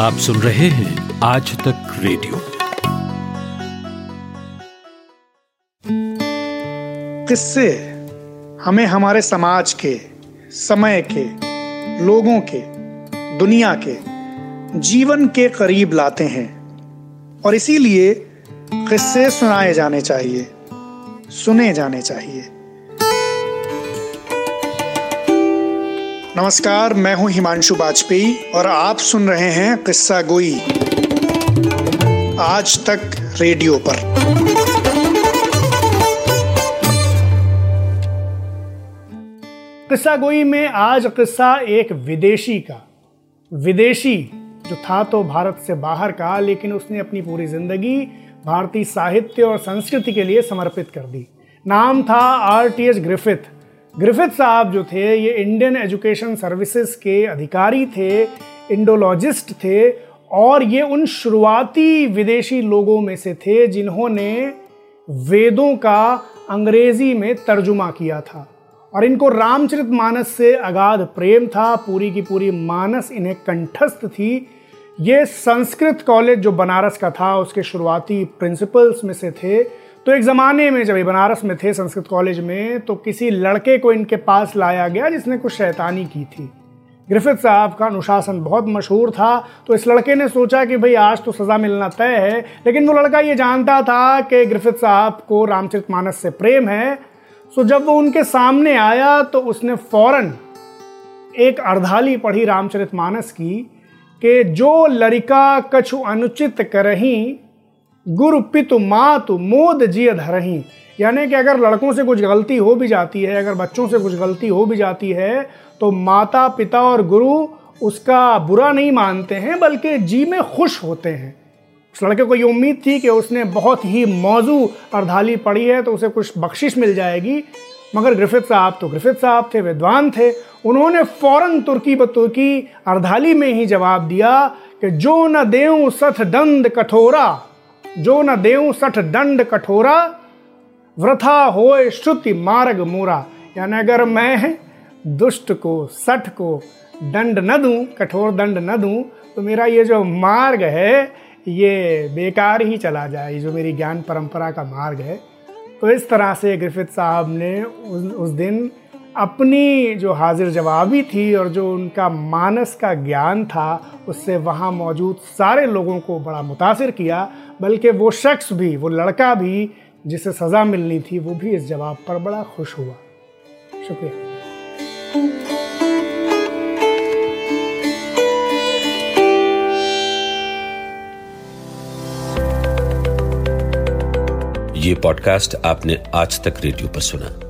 आप सुन रहे हैं आज तक रेडियो। किससे? हमें हमारे समाज के, समय के, लोगों के, दुनिया के, जीवन के करीब लाते हैं। और इसीलिए किस्से सुनाए जाने चाहिए, सुने जाने चाहिए। नमस्कार, मैं हूँ हिमांशु वाजपेयी और आप सुन रहे हैं किस्सा गोई। आज तक रेडियो पर। किस्सा गोई में आज किस्सा एक विदेशी का। विदेशी जो था तो भारत से बाहर का, लेकिन उसने अपनी पूरी ज़िंदगी भारतीय साहित्य और संस्कृति के लिए समर्पित कर दी। नाम था R T S Griffith. Griffith साहब जो थे, ये इंडियन एजुकेशन सर्विसेज़ के अधिकारी थे इंडोलॉजिस्ट थे, और ये उन शुरुआती विदेशी लोगों में से थे जिन्होंने वेदों का अंग्रेज़ी में तर्जुमा किया था। और इनको रामचरित मानस से अगाध प्रेम था, पूरी की पूरी मानस इन्हें कंठस्थ थी। ये संस्कृत कॉलेज जो बनारस का था, उसके शुरुआती प्रिंसिपल्स में से थे तो एक ज़माने में जब ये बनारस में थे, संस्कृत कॉलेज में तो किसी लड़के को इनके पास लाया गया जिसने कुछ शैतानी की थी। ग्रिफिथ साहब का अनुशासन बहुत मशहूर था तो इस लड़के ने सोचा कि भाई आज तो सज़ा मिलना तय है, लेकिन वो लड़का ये जानता था कि ग्रिफिथ साहब को रामचरित मानस से प्रेम है। सो जब वो उनके सामने आया तो उसने फ़ौरन एक अर्धाली पढ़ी रामचरित मानस की कि जो लड़का कछु अनुचित करही गुरु पितु मातु मोद जिय धरही यानी कि अगर लड़कों से कुछ गलती हो भी जाती है, अगर बच्चों से कुछ गलती हो भी जाती है तो माता, पिता और गुरु उसका बुरा नहीं मानते हैं, बल्कि जी में खुश होते हैं। उस लड़के को ये उम्मीद थी कि उसने बहुत ही मौजू अर्धाली पढ़ी है तो उसे कुछ बख्शिश मिल जाएगी। मगर ग्रिफिथ साहब तो ग्रिफिथ साहब थे, विद्वान थे। उन्होंने फ़ौरन तुर्की ब तुर्की अर्धाली में ही जवाब दिया कि जो न देऊँ सथ दंड कठोरा। जो न देव सठ दंड कठोरा वृथा होए श्रुति मार्ग मोरा। यानी अगर मैं दुष्ट को सठ को दंड न दूँ कठोर दंड न दूँ तो मेरा ये जो मार्ग है ये बेकार ही चला जाए। जो मेरी ज्ञान परंपरा का मार्ग है। तो इस तरह से ग्रिफिथ साहब ने उस, उस दिन अपनी जो हाजिर जवाबी थी और जो उनका मानस का ज्ञान था, उससे वहाँ मौजूद सारे लोगों को बड़ा मुतासर किया, बल्कि वो शख्स भी, वो लड़का भी जिसे सज़ा मिलनी थी, वो भी इस जवाब पर बड़ा खुश हुआ। शुक्रिया। ये पॉडकास्ट आपने आज तक रेडियो पर सुना।